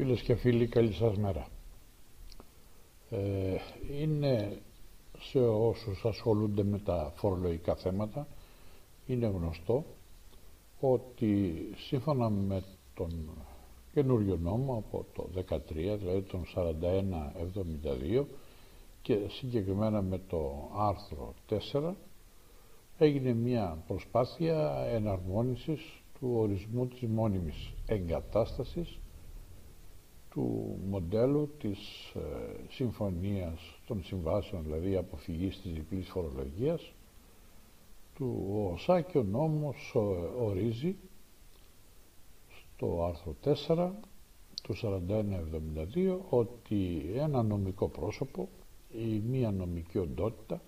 Φίλες και φίλοι, καλή σας μέρα. Ε, είναι σε όσους ασχολούνται με τα φορολογικά θέματα, είναι γνωστό ότι σύμφωνα με τον καινούριο νόμο από το 13, δηλαδή τον 4172 και συγκεκριμένα με το άρθρο 4, έγινε μια προσπάθεια εναρμόνισης του ορισμού της μόνιμης εγκατάστασης του μοντέλου της ε, συμφωνίας των συμβάσεων, δηλαδή αποφυγής της διπλής φορολογίας, του ΟΣΑ και ο νόμος ε, ορίζει στο άρθρο 4 του 4172 ότι ένα νομικό πρόσωπο ή μία νομική οντότητα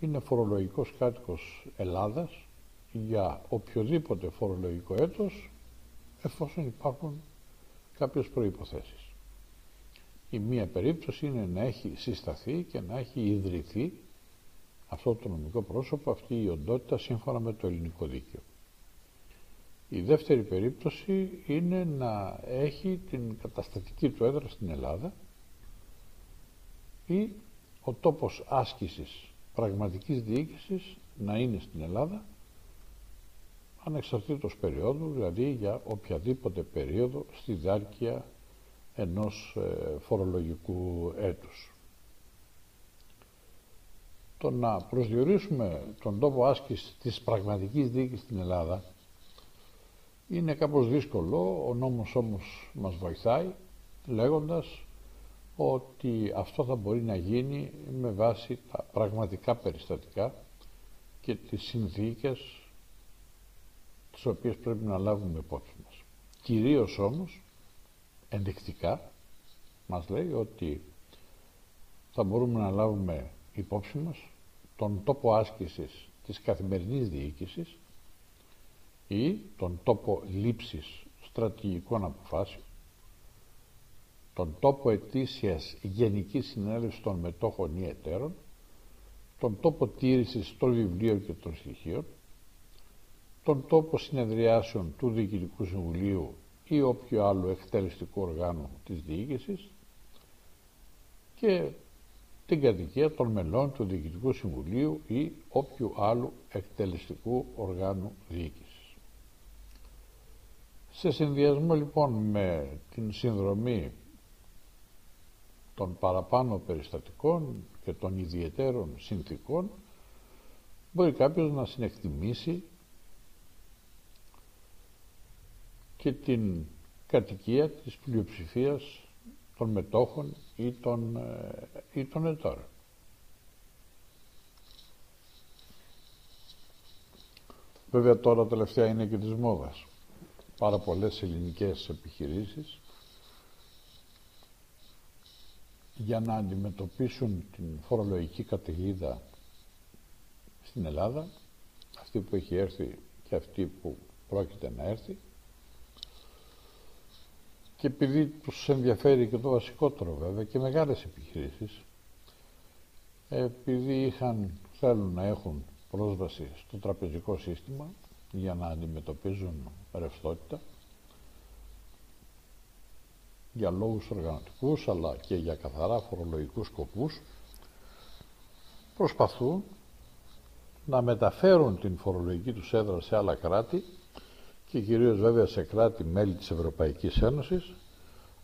είναι φορολογικός κάτοικος Ελλάδας για οποιοδήποτε φορολογικό έτος εφόσον υπάρχουν κάποιες προϋποθέσεις. Η μία περίπτωση είναι να έχει συσταθεί και να έχει ιδρυθεί αυτό το νομικό πρόσωπο, αυτή η οντότητα σύμφωνα με το ελληνικό δίκαιο. Η δεύτερη περίπτωση είναι να έχει την καταστατική του έδρα στην Ελλάδα ή ο τόπος άσκησης πραγματικής διοίκησης να είναι στην Ελλάδα ανεξαρτήτως περίοδου, δηλαδή για οποιαδήποτε περίοδο στη διάρκεια ενός ε, φορολογικού έτους. Το να προσδιορίσουμε τον τόπο άσκησης της πραγματικής διοίκησης στην Ελλάδα είναι κάπως δύσκολο, ο νόμος όμως μας βοηθάει λέγοντας ότι αυτό θα μπορεί να γίνει με βάση τα πραγματικά περιστατικά και τις συνθήκες τις οποίες πρέπει να λάβουμε υπόψη μας. Κυρίως όμως, ενδεικτικά, μας λέει ότι θα μπορούμε να λάβουμε υπόψη μας τον τόπο άσκησης της καθημερινής διοίκησης ή τον τόπο λήψης στρατηγικών αποφάσεων, τον τόπο ετήσιας γενικής συνέλευσης των μετόχων ή εταίρων, τον τόπο τήρησης των βιβλίων και των στοιχείων, τον τόπο συνεδριάσεων του Διοικητικού Συμβουλίου ή όποιο άλλο εκτελεστικού οργάνου της διοίκησης και την κατοικία των μελών του Διοικητικού Συμβουλίου ή όποιου άλλου εκτελεστικού οργάνου διοίκησης. Σε συνδυασμό λοιπόν με την συνδρομή των παραπάνω περιστατικών και των ιδιαιτέρων συνθήκων μπορεί κάποιος να συνεκτιμήσει και την κατοικία της πλειοψηφίας των μετόχων ή των, ε, ή των ετών. Βέβαια τώρα τελευταία είναι και της μόδας. Πάρα πολλές ελληνικές επιχειρήσεις για να αντιμετωπίσουν την φορολογική καταιγίδα στην Ελλάδα, αυτή που έχει έρθει και αυτή που πρόκειται να έρθει, και επειδή τους ενδιαφέρει και το βασικότερο βέβαια και μεγάλες επιχειρήσεις επειδή είχαν, θέλουν να έχουν πρόσβαση στο τραπεζικό σύστημα για να αντιμετωπίζουν ρευστότητα για λόγους οργανωτικούς αλλά και για καθαρά φορολογικούς σκοπούς προσπαθούν να μεταφέρουν την φορολογική τους έδρα σε άλλα κράτη και κυρίως βέβαια σε κράτη-μέλη της Ευρωπαϊκής Ένωσης,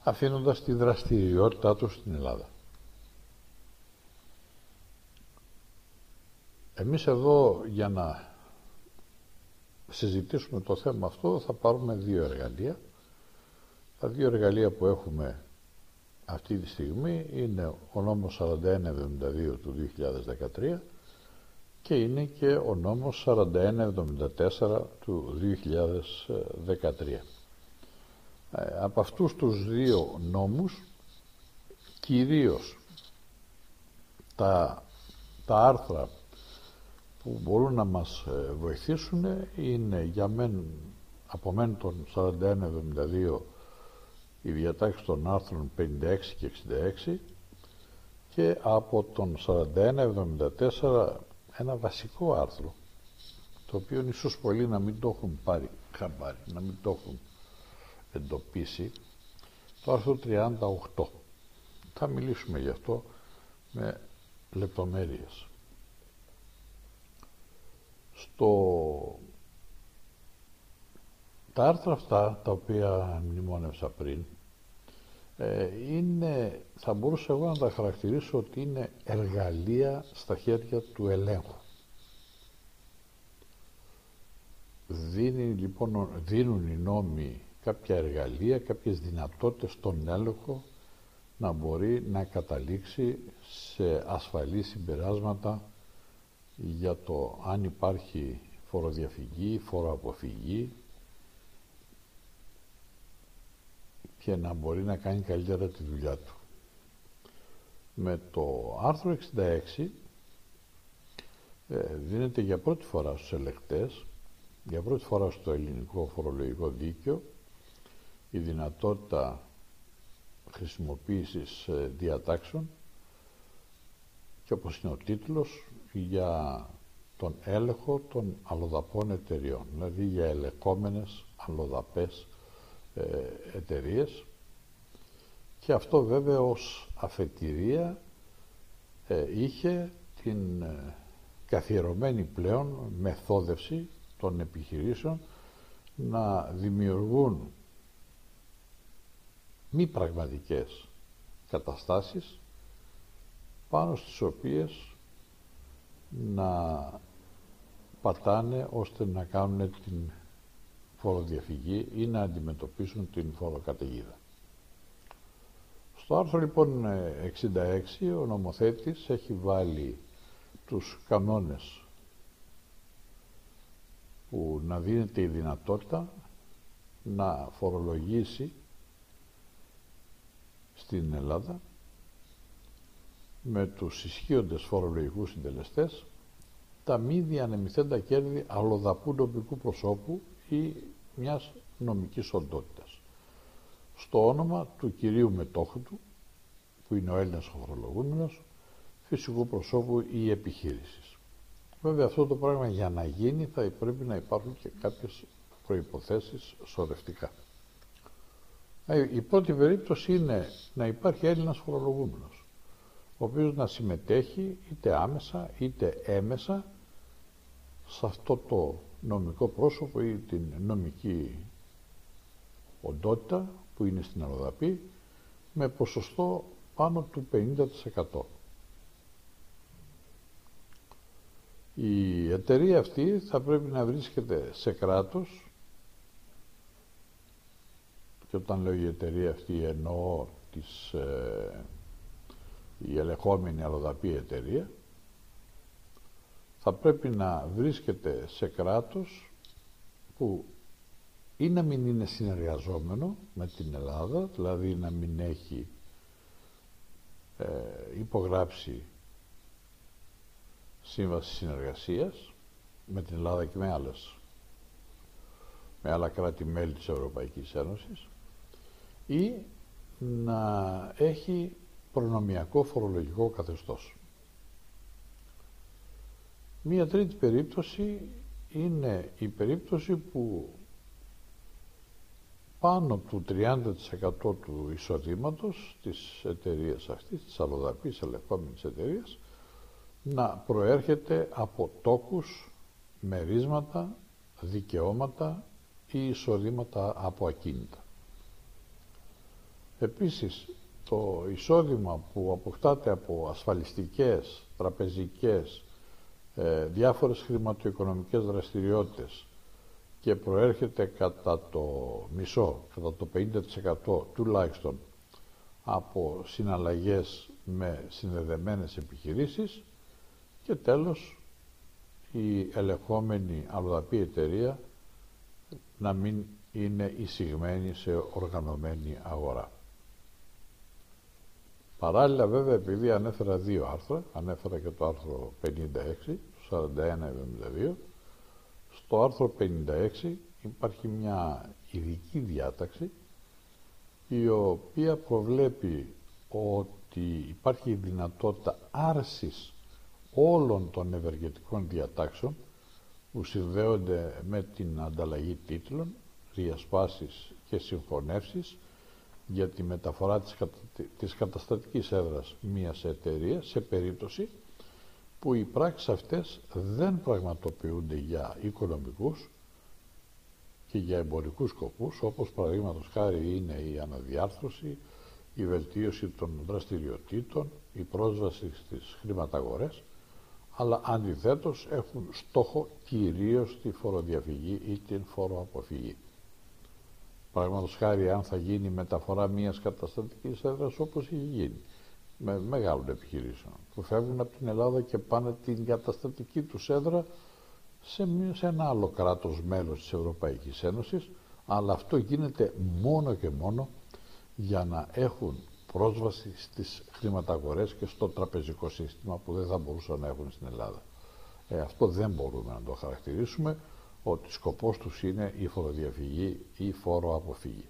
αφήνοντας τη δραστηριότητά τους στην Ελλάδα. Εμείς εδώ για να συζητήσουμε το θέμα αυτό θα πάρουμε δύο εργαλεία. Τα δύο εργαλεία που έχουμε αυτή τη στιγμή είναι ο νόμος 4172 του 2013 και είναι και ο νόμος 4174 του 2013. Ε, από αυτούς τους δύο νόμους, κυρίως τα, τα άρθρα που μπορούν να μας ε, βοηθήσουν είναι για μεν, από μεν τον 4172 η διατάξη των άρθρων 56 και 66 και από τον 4174 ένα βασικό άρθρο το οποίο ίσως πολλοί να μην το έχουν πάρει χαμπάρι, να μην το έχουν εντοπίσει το άρθρο 38. Θα μιλήσουμε γι' αυτό με λεπτομέρειες. Στο... Τα άρθρα αυτά, τα οποία μνημόνευσα πριν, ε, είναι, θα μπορούσα εγώ να τα χαρακτηρίσω ότι είναι εργαλεία στα χέρια του ελέγχου. Δίνει, λοιπόν, δίνουν οι νόμοι κάποια εργαλεία, κάποιες δυνατότητες στον έλεγχο να μπορεί να καταλήξει σε ασφαλή συμπεράσματα για το αν υπάρχει φοροδιαφυγή, φοροαποφυγή και να μπορεί να κάνει καλύτερα τη δουλειά του. Με το άρθρο 66 ε, δίνεται για πρώτη φορά στους ελεκτές, για πρώτη φορά στο ελληνικό φορολογικό δίκαιο, η δυνατότητα χρησιμοποίησης ε, διατάξεων και όπως είναι ο τίτλος για τον έλεγχο των αλλοδαπών εταιριών, δηλαδή για ελεκόμενες αλλοδαπές ε, εταιρείες. Και αυτό βέβαια ως αφετηρία ε, είχε την ε, καθιερωμένη πλέον μεθόδευση των επιχειρήσεων να δημιουργούν μη πραγματικές καταστάσεις πάνω στις οποίες να πατάνε ώστε να κάνουν την φοροδιαφυγή ή να αντιμετωπίσουν την φοροκαταιγίδα. Στο άρθρο λοιπόν 66 ο νομοθέτης έχει βάλει τους κανόνες που να δίνεται η δυνατότητα να φορολογήσει στην Ελλάδα με τους ισχύοντες φορολογικούς συντελεστές τα μη διανεμηθέντα κέρδη αλλοδαπού νομικού προσώπου ή μιας νομικής οντότητας. Στο όνομα του κυρίου μετόχου του, που είναι ο Έλληνας φορολογούμενος, φυσικού προσώπου ή επιχείρησης. Βέβαια αυτό το πράγμα για να γίνει θα πρέπει να υπάρχουν και κάποιες προϋποθέσεις σωρευτικά. Ε, η πρώτη περίπτωση είναι να υπάρχει Έλληνας φορολογούμενος, ο οποίος να συμμετέχει είτε άμεσα είτε έμεσα σε αυτό το νομικό πρόσωπο ή την νομική οντότητα που είναι στην Αλοδαπή με ποσοστό πάνω του 50%. Η εταιρεία αυτή θα πρέπει να βρίσκεται σε κράτος και όταν λέω η εταιρεία αυτή εννοώ της, ε, η ελεγχόμενη αλλοδαπή εταιρεία θα πρέπει να βρίσκεται σε κράτος που ή να μην είναι συνεργαζόμενο με την Ελλάδα, δηλαδή να μην έχει ε, υπογράψει σύμβαση συνεργασίας με την Ελλάδα και με άλλες με άλλα κράτη-μέλη της Ευρωπαϊκής Ένωσης ή να έχει προνομιακό φορολογικό καθεστώς. Μία τρίτη περίπτωση είναι η περίπτωση που πάνω του 30% του εισοδήματος της εταιρείας αυτής, της αλλοδαπής ελεγχόμενης εταιρείας, να προέρχεται από τόκους, μερίσματα, δικαιώματα ή εισοδήματα από ακίνητα. Επίσης, το εισόδημα που αποκτάται από ασφαλιστικές, τραπεζικές, ε, διάφορες χρηματοοικονομικές δραστηριότητες και προέρχεται κατά το μισό, κατά το 50% τουλάχιστον από συναλλαγές με συνδεδεμένες επιχειρήσεις και τέλος η ελεγχόμενη αλλοδαπή εταιρεία να μην είναι εισηγμένη σε οργανωμένη αγορά. Παράλληλα βέβαια επειδή ανέφερα δύο άρθρα, ανέφερα και το άρθρο 56, το 41-72, στο άρθρο 56 υπάρχει μια ειδική διάταξη η οποία προβλέπει ότι υπάρχει δυνατότητα άρσης όλων των ευεργετικών διατάξεων που συνδέονται με την ανταλλαγή τίτλων, διασπάσεις και συγχωνεύσεις για τη μεταφορά της, της καταστατικής έδρας μιας εταιρείας σε περίπτωση που οι πράξεις αυτές δεν πραγματοποιούνται για οικονομικούς και για εμπορικούς σκοπούς, όπως παραδείγματος χάρη είναι η αναδιάρθρωση, η βελτίωση των δραστηριοτήτων, η πρόσβαση στις χρηματαγορές, αλλά αντιθέτως έχουν στόχο κυρίως τη φοροδιαφυγή ή την φοροαποφυγή. Παραδείγματος χάρη, αν θα γίνει μεταφορά μιας καταστατικής έδρας όπως έχει γίνει, με μεγάλων επιχειρήσεων, που φεύγουν από την Ελλάδα και πάνε την καταστατική τους έδρα σε, σε ένα άλλο κράτος μέλος της Ευρωπαϊκής Ένωσης, αλλά αυτό γίνεται μόνο και μόνο για να έχουν πρόσβαση στις χρηματαγορές και στο τραπεζικό σύστημα που δεν θα μπορούσαν να έχουν στην Ελλάδα. Ε, αυτό δεν μπορούμε να το χαρακτηρίσουμε ότι σκοπός τους είναι η φοροδιαφυγή ή η φοροαποφυγή.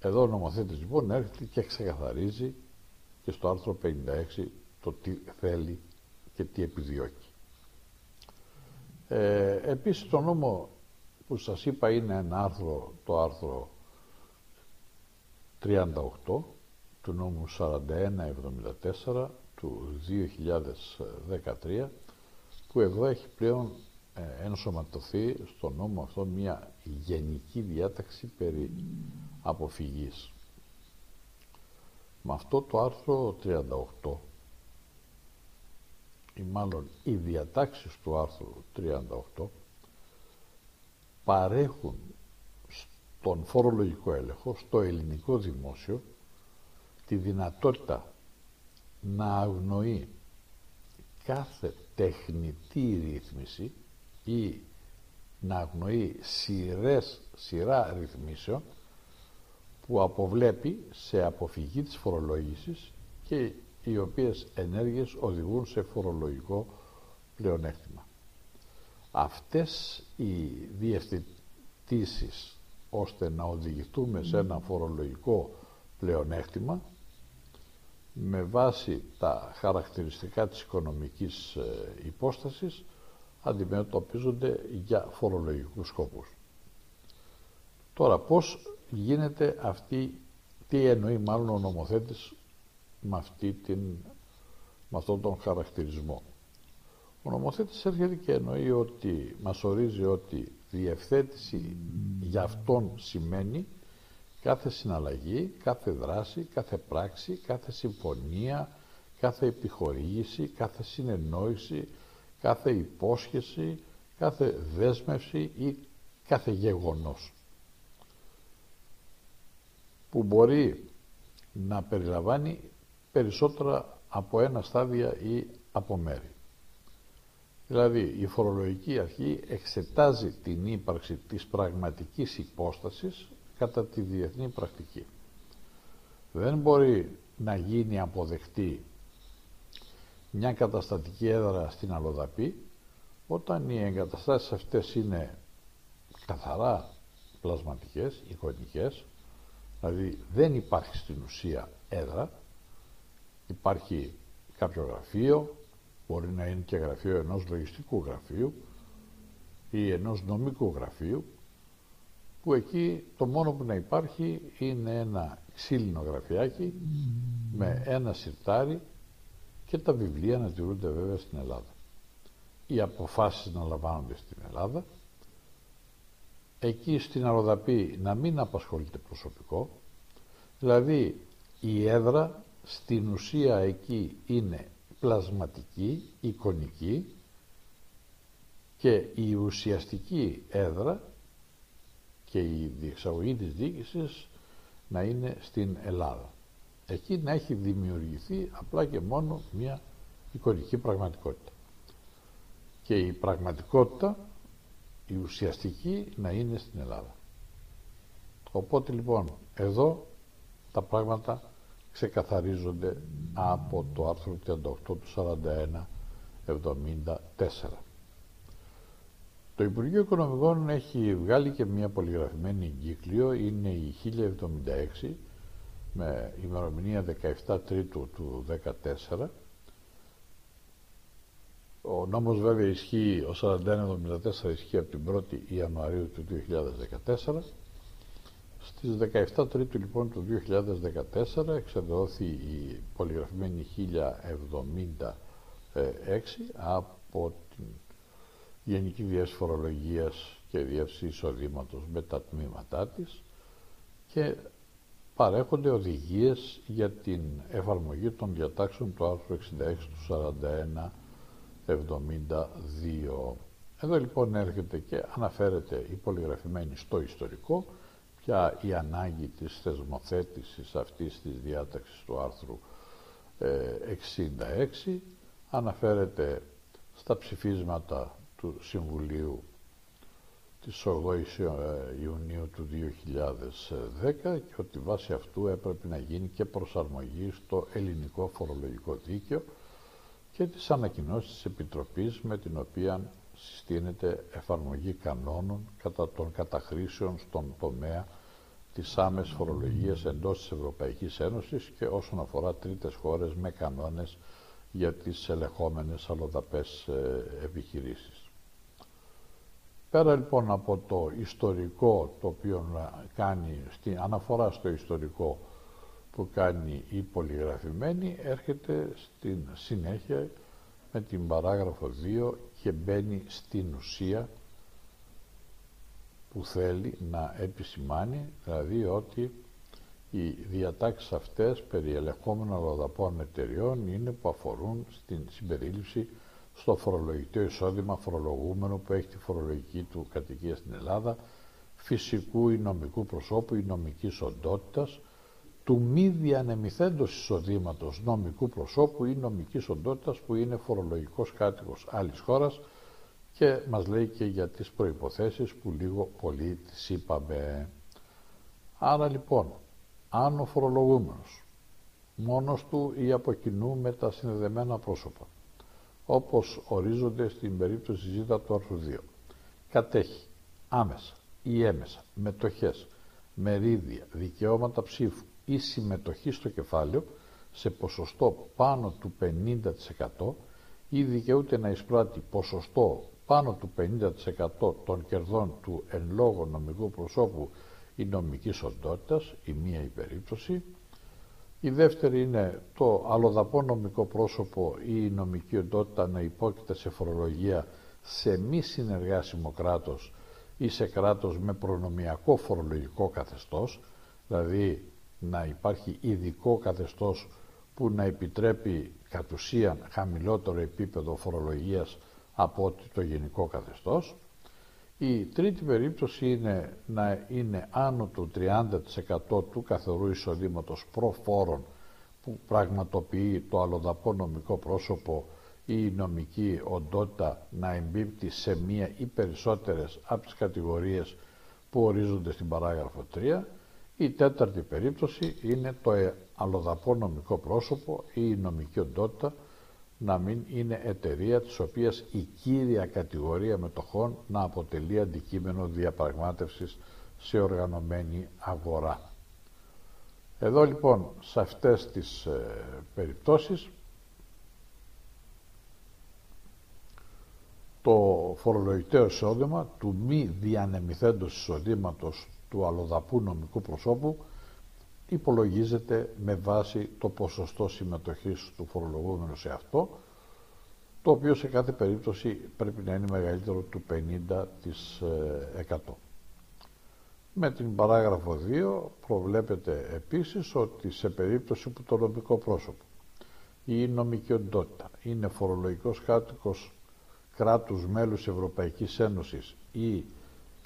Εδώ ο νομοθέτης λοιπόν έρχεται και ξεκαθαρίζει και στο άρθρο 56 το τι θέλει και τι επιδιώκει. Ε, επίσης το νόμο που σας είπα είναι ένα άρθρο, το άρθρο 38 του νόμου 4174 του 2013 που εδώ έχει πλέον ε, ενσωματωθεί στο νόμο αυτό μια γενική διάταξη περί αποφυγής. Με αυτό το άρθρο 38 ή μάλλον οι διατάξεις του άρθρου 38 παρέχουν στον φορολογικό έλεγχο, στο ελληνικό δημόσιο, τη δυνατότητα να αγνοεί κάθε τεχνητή ρύθμιση ή να αγνοεί σειρές, σειρά ρυθμίσεων που αποβλέπει σε αποφυγή της φορολόγησης και οι οποίες ενέργειες οδηγούν σε φορολογικό πλεονέκτημα. Αυτές οι διευθετήσεις ώστε να οδηγηθούμε σε ένα φορολογικό πλεονέκτημα με βάση τα χαρακτηριστικά της οικονομικής ε, υπόστασης αντιμετωπίζονται για φορολογικούς σκόπους. Τώρα, πώς γίνεται αυτή, τι εννοεί μάλλον ο νομοθέτης με, αυτή την, με αυτόν τον χαρακτηρισμό. Ο νομοθέτης έρχεται και εννοεί ότι, μας ορίζει ότι διευθέτηση για αυτόν σημαίνει κάθε συναλλαγή, κάθε δράση, κάθε πράξη, κάθε συμφωνία, κάθε επιχορήγηση, κάθε συνεννόηση, κάθε υπόσχεση, κάθε δέσμευση ή κάθε γεγονός που μπορεί να περιλαμβάνει περισσότερα από ένα στάδια ή από μέρη. Δηλαδή, η φορολογική αρχή εξετάζει την ύπαρξη της πραγματικής υπόστασης κατά τη διεθνή πρακτική. Δεν μπορεί να γίνει αποδεκτή μια καταστατική έδρα στην Αλοδαπή όταν οι εγκαταστάσεις αυτές είναι καθαρά πλασματικές, εικονικές, δηλαδή δεν υπάρχει στην ουσία έδρα, υπάρχει κάποιο γραφείο, μπορεί να είναι και γραφείο ενός λογιστικού γραφείου ή ενός νομικού γραφείου, που εκεί το μόνο που να υπάρχει είναι ένα ξύλινο γραφιάκι με ένα σιρτάρι και τα βιβλία να τηρούνται βέβαια στην Ελλάδα. Οι αποφάσεις να λαμβάνονται στην Ελλάδα, εκεί στην Αροδαπή να μην απασχολείται προσωπικό, δηλαδή η έδρα στην ουσία εκεί είναι πλασματική, εικονική και η ουσιαστική έδρα και η διεξαγωγή της διοίκησης να είναι στην Ελλάδα εκεί να έχει δημιουργηθεί απλά και μόνο μια εικονική πραγματικότητα. Και η πραγματικότητα, η ουσιαστική, να είναι στην Ελλάδα. Οπότε λοιπόν, εδώ τα πράγματα ξεκαθαρίζονται από το άρθρο 38 του 41-74. Το Υπουργείο Οικονομικών έχει βγάλει και μια πολυγραφημένη εγκύκλιο, είναι η 1076, με ημερομηνία 17 Τρίτου του 2014. Ο νόμος βέβαια ισχύει, ο 4174 ισχύει από την 1η Ιανουαρίου του 2014. Στις 17 Τρίτου λοιπόν του 2014 εξεδόθη η πολυγραφημένη 1076 από την Γενική Διεύθυνση Φορολογίας και Διεύθυνση Εισοδήματος με τα τμήματά της και παρέχονται οδηγίες για την εφαρμογή των διατάξεων του άρθρου 66 του 4172. Εδώ λοιπόν έρχεται και αναφέρεται η πολυγραφημένη στο ιστορικό πια η ανάγκη της θεσμοθέτησης αυτής της διάταξης του άρθρου 66 ε, αναφέρεται στα ψηφίσματα του Συμβουλίου της 8ης ε, Ιουνίου του 2010 και ότι βάσει αυτού έπρεπε να γίνει και προσαρμογή στο ελληνικό φορολογικό δίκαιο και τις ανακοινώσεις της Επιτροπής με την οποία συστήνεται εφαρμογή κανόνων κατά των καταχρήσεων στον τομέα της άμεσης φορολογίας εντός της Ευρωπαϊκής Ένωσης και όσον αφορά τρίτες χώρες με κανόνες για τις ελεγχόμενες αλλοδαπές ε, επιχειρήσεις. Πέρα λοιπόν από το ιστορικό το οποίο κάνει, στην αναφορά στο ιστορικό που κάνει η πολυγραφημένη, έρχεται στην συνέχεια με την παράγραφο 2 και μπαίνει στην ουσία που θέλει να επισημάνει, δηλαδή ότι οι διατάξεις αυτές περί ελεγχόμενων αλλοδαπών εταιριών είναι που αφορούν στην συμπερίληψη στο φορολογικό εισόδημα φορολογούμενο που έχει τη φορολογική του κατοικία στην Ελλάδα, φυσικού ή νομικού προσώπου ή νομικής οντότητας, του μη διανεμηθέντος εισοδήματος νομικού προσώπου ή νομικής οντότητας που είναι φορολογικός κάτοικος άλλης χώρας και μας λέει και για τις προϋποθέσεις που λίγο πολύ τις είπαμε. Άρα λοιπόν, αν ο φορολογούμενος μόνος του ή από κοινού με τα συνδεδεμένα πρόσωπα, όπως ορίζονται στην περίπτωση ζήτα του άρθρου 2, κατέχει άμεσα ή έμεσα μετοχές, μερίδια, δικαιώματα ψήφου ή συμμετοχή στο κεφάλαιο σε ποσοστό πάνω του 50% ή δικαιούται να εισπράττει ποσοστό πάνω του 50% των κερδών του εν λόγω νομικού προσώπου ή νομικής οντότητας, η μία η περίπτωση. Η δεύτερη είναι το αλλοδαπό νομικό πρόσωπο ή η νομική οντότητα να υπόκειται σε φορολογία σε μη συνεργάσιμο κράτος ή σε κράτος με προνομιακό φορολογικό καθεστώς, δηλαδή να υπάρχει ειδικό καθεστώς που να επιτρέπει κατ' ουσίαν χαμηλότερο επίπεδο φορολογίας από το γενικό καθεστώς. Η τρίτη περίπτωση είναι να είναι άνω του 30% του καθορού εισοδήματος προφόρων που πραγματοποιεί το αλλοδαπό νομικό πρόσωπο ή η νομική οντότητα να εμπίπτει σε μία ή περισσότερες από τις κατηγορίες που ορίζονται στην παράγραφο 3. Η τέταρτη περίπτωση είναι το αλλοδαπό νομικό πρόσωπο ή η νομική οντότητα να μην είναι εταιρεία της οποίας η κύρια κατηγορία μετοχών να αποτελεί αντικείμενο διαπραγμάτευσης σε οργανωμένη αγορά. Εδώ λοιπόν σε αυτές τις ε, περιπτώσεις το φορολογητέο εισόδημα του μη διανεμηθέντος εισοδήματος του αλλοδαπού νομικού προσώπου υπολογίζεται με βάση το ποσοστό συμμετοχής του φορολογούμενου σε αυτό, το οποίο σε κάθε περίπτωση πρέπει να είναι μεγαλύτερο του 50%. Με την παράγραφο 2 προβλέπεται επίσης ότι σε περίπτωση που το νομικό πρόσωπο ή η νομική οντότητα είναι φορολογικός κάτοικος κράτους μέλους Ευρωπαϊκής Ένωσης ή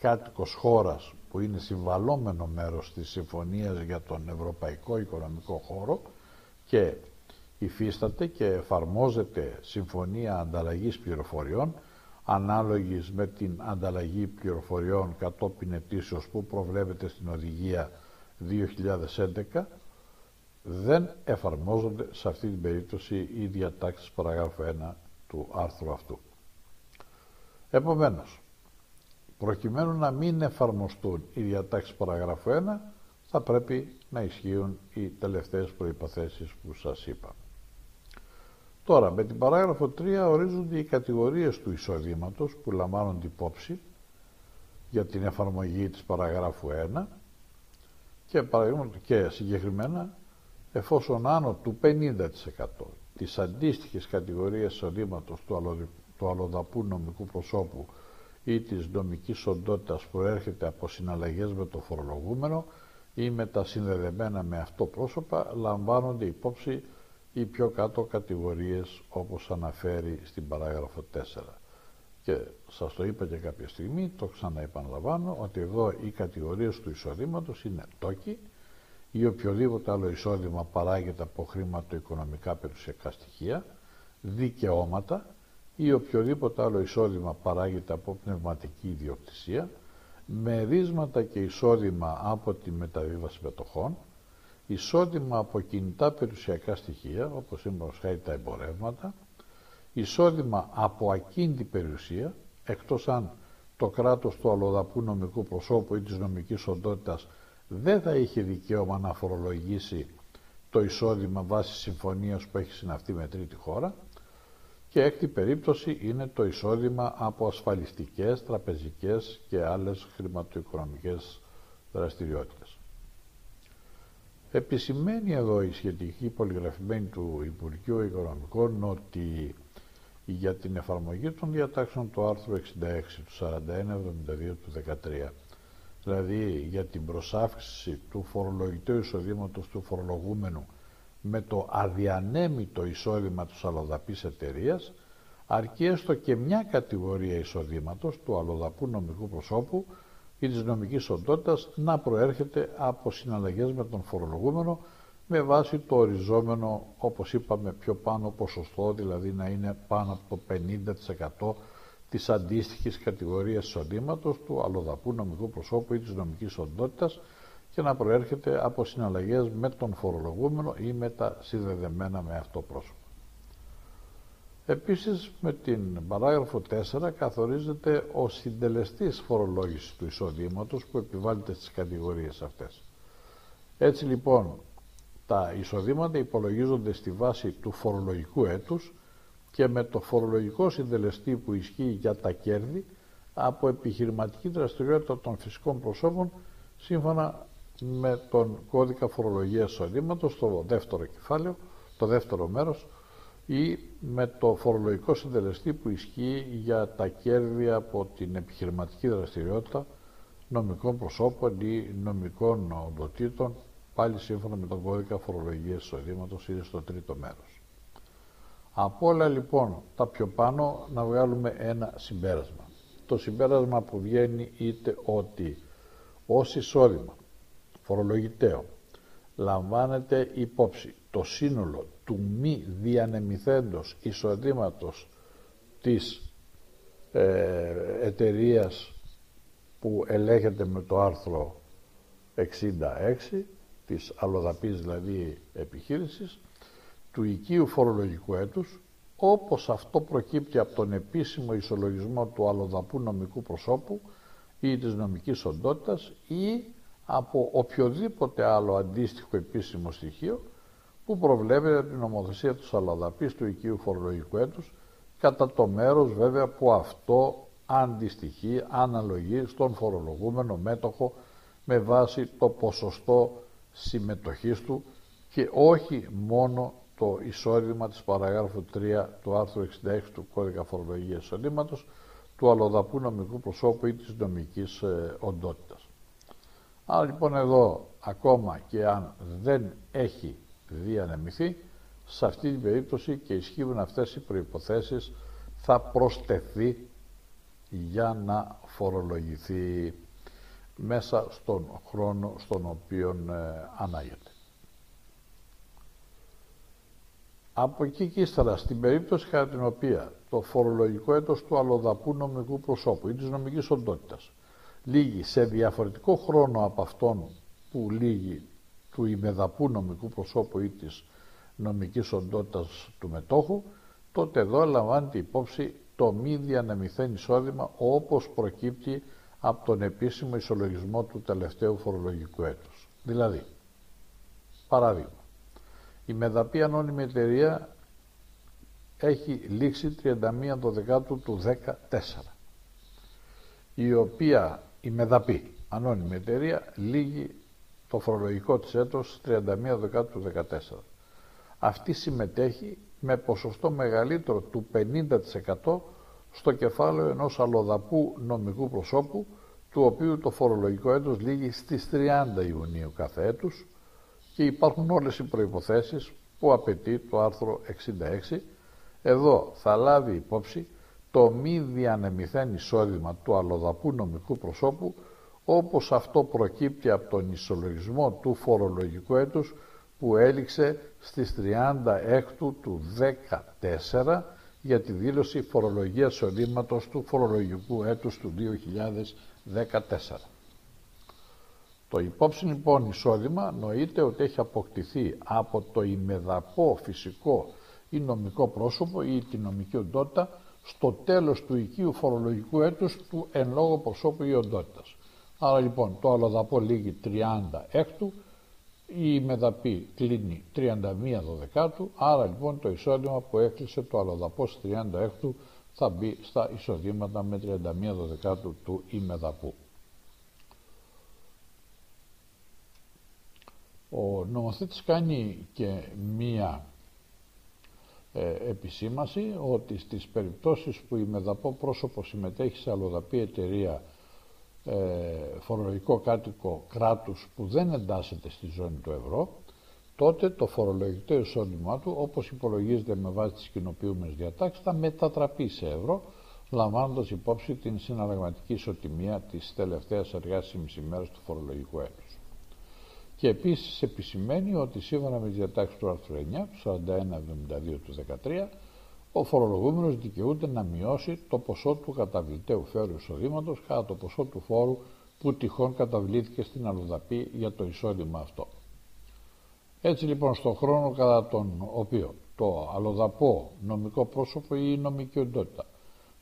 κάτοικος χώρας που είναι συμβαλόμενο μέρος της Συμφωνίας για τον Ευρωπαϊκό Οικονομικό Χώρο και υφίσταται και εφαρμόζεται Συμφωνία Ανταλλαγής Πληροφοριών ανάλογης με την ανταλλαγή πληροφοριών κατόπιν ετήσεως που προβλέπεται στην Οδηγία 2011 δεν εφαρμόζονται σε αυτή την περίπτωση οι διατάξεις παραγράφου 1 του άρθρου αυτού. Επομένως, Προκειμένου να μην εφαρμοστούν οι διατάξεις παραγράφου 1, θα πρέπει να ισχύουν οι τελευταίες προϋποθέσεις που σας είπα. Τώρα, με την παράγραφο 3 ορίζονται οι κατηγορίες του εισοδήματος που λαμβάνονται υπόψη για την εφαρμογή της παραγράφου 1 και, και συγκεκριμένα εφόσον άνω του 50% της αντίστοιχης κατηγορίας εισοδήματος του, του αλλοδαπού νομικού προσώπου ή της νομικής οντότητας που έρχεται από συναλλαγές με το φορολογούμενο ή με τα συνδεδεμένα με αυτό πρόσωπα λαμβάνονται υπόψη οι πιο κάτω κατηγορίες όπως αναφέρει στην παράγραφο 4. Και σας το είπα και κάποια στιγμή, το ξαναεπαναλαμβάνω, ότι εδώ οι κατηγορίες του εισοδήματος είναι τόκοι ή οποιοδήποτε άλλο εισόδημα παράγεται από χρηματοοικονομικά περιουσιακά στοιχεία, δικαιώματα ή οποιοδήποτε άλλο εισόδημα παράγεται από πνευματική ιδιοκτησία, μερίσματα και εισόδημα από τη μεταβίβαση μετοχών, εισόδημα από κινητά περιουσιακά στοιχεία, όπως είναι τα εμπορεύματα, εισόδημα από ακίνητη περιουσία, εκτός αν το κράτος του αλλοδαπού νομικού προσώπου ή της νομικής οντότητας δεν θα είχε δικαίωμα να φορολογήσει το εισόδημα βάσει συμφωνίας που έχει συναυτεί με τρίτη χώρα και έκτη περίπτωση είναι το εισόδημα από ασφαλιστικές, τραπεζικές και άλλες χρηματοοικονομικές δραστηριότητες. Επισημαίνει εδώ η σχετική πολυγραφημένη του Υπουργείου Οικονομικών ότι για την εφαρμογή των διατάξεων του άρθρου 66 του 4172 του 13 δηλαδή για την προσάυξηση του φορολογητού εισοδήματος του φορολογούμενου με το αδιανέμητο εισόδημα του αλλοδαπής εταιρείας, αρκεί έστω και μια κατηγορία εισοδήματος του αλλοδαπού νομικού προσώπου ή της νομικής οντότητας να προέρχεται από συναλλαγές με τον φορολογούμενο με βάση το οριζόμενο, όπως είπαμε, πιο πάνω ποσοστό, δηλαδή να είναι πάνω από το 50% της αντίστοιχης κατηγορίας εισοδήματος του αλλοδαπού νομικού προσώπου ή της νομικής οντότητας και να προέρχεται από συναλλαγές με τον φορολογούμενο ή με τα συνδεδεμένα με αυτό πρόσωπο. Επίσης, με την παράγραφο 4 καθορίζεται ο συντελεστής φορολόγησης του εισοδήματος που επιβάλλεται στις κατηγορίες αυτές. Έτσι λοιπόν, τα εισοδήματα υπολογίζονται στη βάση του φορολογικού έτους και με το φορολογικό συντελεστή που ισχύει για τα κέρδη από επιχειρηματική δραστηριότητα των φυσικών προσώπων σύμφωνα με τον κώδικα φορολογίας εισοδήματος, το δεύτερο κεφάλαιο, το δεύτερο μέρος ή με το φορολογικό συντελεστή που ισχύει για τα κέρδη από την επιχειρηματική δραστηριότητα νομικών προσώπων ή νομικών οντοτήτων πάλι σύμφωνα με τον κώδικα φορολογίας εισοδήματος είναι στο τρίτο μέρος. Από όλα λοιπόν τα πιο πάνω να βγάλουμε ένα συμπέρασμα. Το συμπέρασμα που βγαίνει είτε ότι ως εισόδημα φορολογητέο λαμβάνεται υπόψη το σύνολο του μη διανεμηθέντος εισοδήματος της ε, εταιρείας που ελέγχεται με το άρθρο 66 της αλλοδαπής δηλαδή επιχείρησης του οικίου φορολογικού έτους όπως αυτό προκύπτει από τον επίσημο ισολογισμό του αλλοδαπού νομικού προσώπου ή της νομικής οντότητας ή από οποιοδήποτε άλλο αντίστοιχο επίσημο στοιχείο που προβλέπεται από την νομοθεσία του αλλοδαπής του οικίου φορολογικού έτους κατά το μέρος βέβαια που αυτό αντιστοιχεί, αναλογεί στον φορολογούμενο μέτοχο με βάση το ποσοστό συμμετοχής του και όχι μόνο το εισόδημα της παραγράφου 3 του άρθρου 66 του Κώδικα Φορολογίας Εισοδήματος του αλλοδαπού νομικού προσώπου ή της νομικής ε, οντότητας. Άρα λοιπόν εδώ ακόμα και αν δεν έχει διανεμηθεί, σε αυτή την περίπτωση και ισχύουν αυτές οι προϋποθέσεις θα προστεθεί για να φορολογηθεί μέσα στον χρόνο στον οποίο ε, ανάγεται. Από εκεί και ύστερα, στην περίπτωση κατά την οποία το φορολογικό έτος του αλλοδαπού νομικού προσώπου ή της νομικής οντότητας λύγει σε διαφορετικό χρόνο από αυτόν που λύγει του ημεδαπού νομικού προσώπου ή της νομικής οντότητας του μετόχου, τότε εδώ λαμβάνεται υπόψη το μη διανεμηθέν εισόδημα όπως προκύπτει από τον επίσημο ισολογισμό του τελευταίου φορολογικού έτους. Δηλαδή, παράδειγμα, η Μεδαπή Ανώνυμη Εταιρεία έχει λήξει 31 Δεκάτου του 14, η οποία η Μεδαπή Ανώνυμη Εταιρεία λύγει το φορολογικό της έτος 31 Δεκάτου 14. Αυτή συμμετέχει με ποσοστό μεγαλύτερο του 50% στο κεφάλαιο ενός αλλοδαπού νομικού προσώπου, του οποίου το φορολογικό έτος λήγει στις 30 Ιουνίου κάθε έτους και υπάρχουν όλες οι προϋποθέσεις που απαιτεί το άρθρο 66. Εδώ θα λάβει υπόψη το μη διανεμηθέν εισόδημα του αλλοδαπού νομικού προσώπου όπως αυτό προκύπτει από τον ισολογισμό του φορολογικού έτους που έληξε στις 36 του 14 για τη δήλωση φορολογίας εισοδήματος του φορολογικού έτους του 2014. Το υπόψη λοιπόν εισόδημα νοείται ότι έχει αποκτηθεί από το ημεδαπό φυσικό ή νομικό πρόσωπο ή τη νομική οντότητα στο τέλος του οικίου φορολογικού έτους του εν λόγω προσώπου ή οντότητας. Άρα λοιπόν το αλλοδαπό λήγει 30 έκτου, η μεδαπή κλείνει 31 δωδεκάτου, άρα λοιπόν το εισόδημα που έκλεισε το αλλοδαπό 30 έκτου θα μπει στα εισοδήματα με 31 δωδεκάτου του ημεδαπού. Ο νομοθέτης κάνει και μία ε, επισήμαση ότι στις περιπτώσεις που η μεδαπό πρόσωπο συμμετέχει σε αλλοδαπή εταιρεία ε, φορολογικό κάτοικο κράτους που δεν εντάσσεται στη ζώνη του ευρώ, τότε το φορολογικό εισόδημά του, όπως υπολογίζεται με βάση τις κοινοποιούμενες διατάξεις, θα μετατραπεί σε ευρώ, λαμβάνοντας υπόψη την συναλλαγματική ισοτιμία της τελευταίας εργάσιμης ημέρας του φορολογικού έτους. Και επίσης επισημαίνει ότι σύμφωνα με τις διατάξεις του άρθρου 9, του 41-72 του 13, ο φορολογούμενος δικαιούται να μειώσει το ποσό του καταβλητέου φόρου εισοδήματος κατά το ποσό του φόρου που τυχόν καταβλήθηκε στην αλλοδαπή για το εισόδημα αυτό. Έτσι λοιπόν στον χρόνο κατά τον οποίο το αλλοδαπό νομικό πρόσωπο ή η νομική οντότητα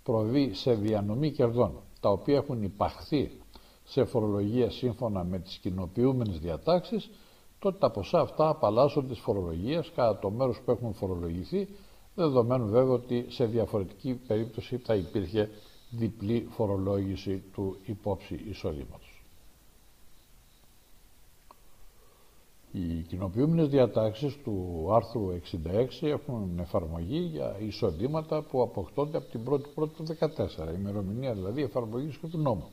προβεί σε διανομή κερδών τα οποία έχουν υπαχθεί σε φορολογία σύμφωνα με τις κοινοποιούμενες διατάξεις τότε τα ποσά αυτά απαλλάσσονται της φορολογίας κατά το μέρος που έχουν φορολογηθεί δεδομένου βέβαια ότι σε διαφορετική περίπτωση θα υπήρχε διπλή φορολόγηση του υπόψη εισοδήματος. Οι κοινοποιούμενες διατάξεις του άρθρου 66 έχουν εφαρμογή για εισοδήματα που αποκτώνται από την 1η Πρώτη του 14, ημερομηνία δηλαδή εφαρμογής και του νόμου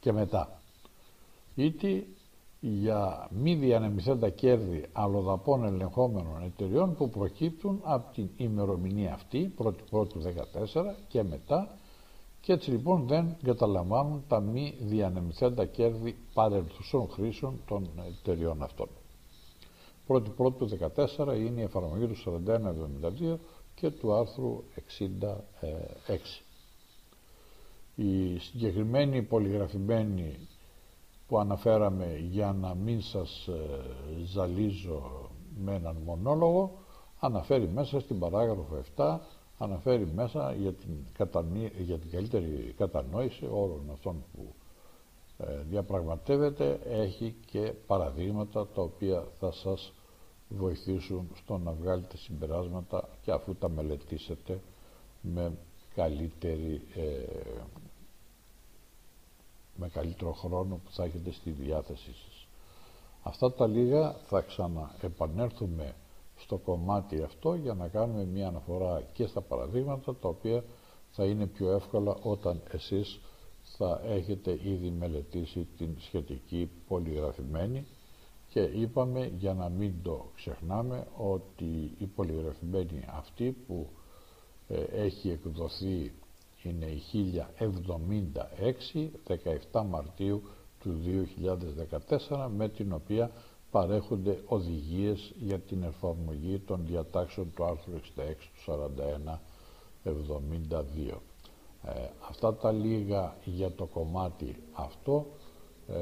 και μετά. Είτε για μη διανεμηθέντα κέρδη αλλοδαπών ελεγχόμενων εταιριών που προκύπτουν από την ημερομηνία αυτή, 1η του 14 και μετά και έτσι λοιπόν δεν καταλαμβάνουν τα μη διανεμηθέντα κέρδη παρελθουσών χρήσεων των εταιριών αυτών. 1η του 14 είναι η εφαρμογή του 4172 και του άρθρου 66. Η συγκεκριμένη πολυγραφημένη που αναφέραμε για να μην σας ε, ζαλίζω με έναν μονόλογο αναφέρει μέσα στην παράγραφο 7 αναφέρει μέσα για την, για την καλύτερη κατανόηση όλων αυτών που ε, διαπραγματεύεται έχει και παραδείγματα τα οποία θα σας βοηθήσουν στο να βγάλετε συμπεράσματα και αφού τα μελετήσετε με καλύτερη ε, με καλύτερο χρόνο που θα έχετε στη διάθεσή σας. Αυτά τα λίγα θα ξαναεπανέλθουμε στο κομμάτι αυτό για να κάνουμε μία αναφορά και στα παραδείγματα τα οποία θα είναι πιο εύκολα όταν εσείς θα έχετε ήδη μελετήσει την σχετική πολυγραφημένη και είπαμε για να μην το ξεχνάμε ότι η πολυγραφημένη αυτή που ε, έχει εκδοθεί είναι η 1076 17 Μαρτίου του 2014 με την οποία παρέχονται οδηγίες για την εφαρμογή των διατάξεων του άρθρου 66 του 41 72. Ε, αυτά τα λίγα για το κομμάτι αυτό. Ε,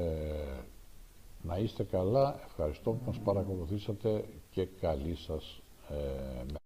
να είστε καλά. Ευχαριστώ που μας παρακολουθήσατε και καλή σας ε,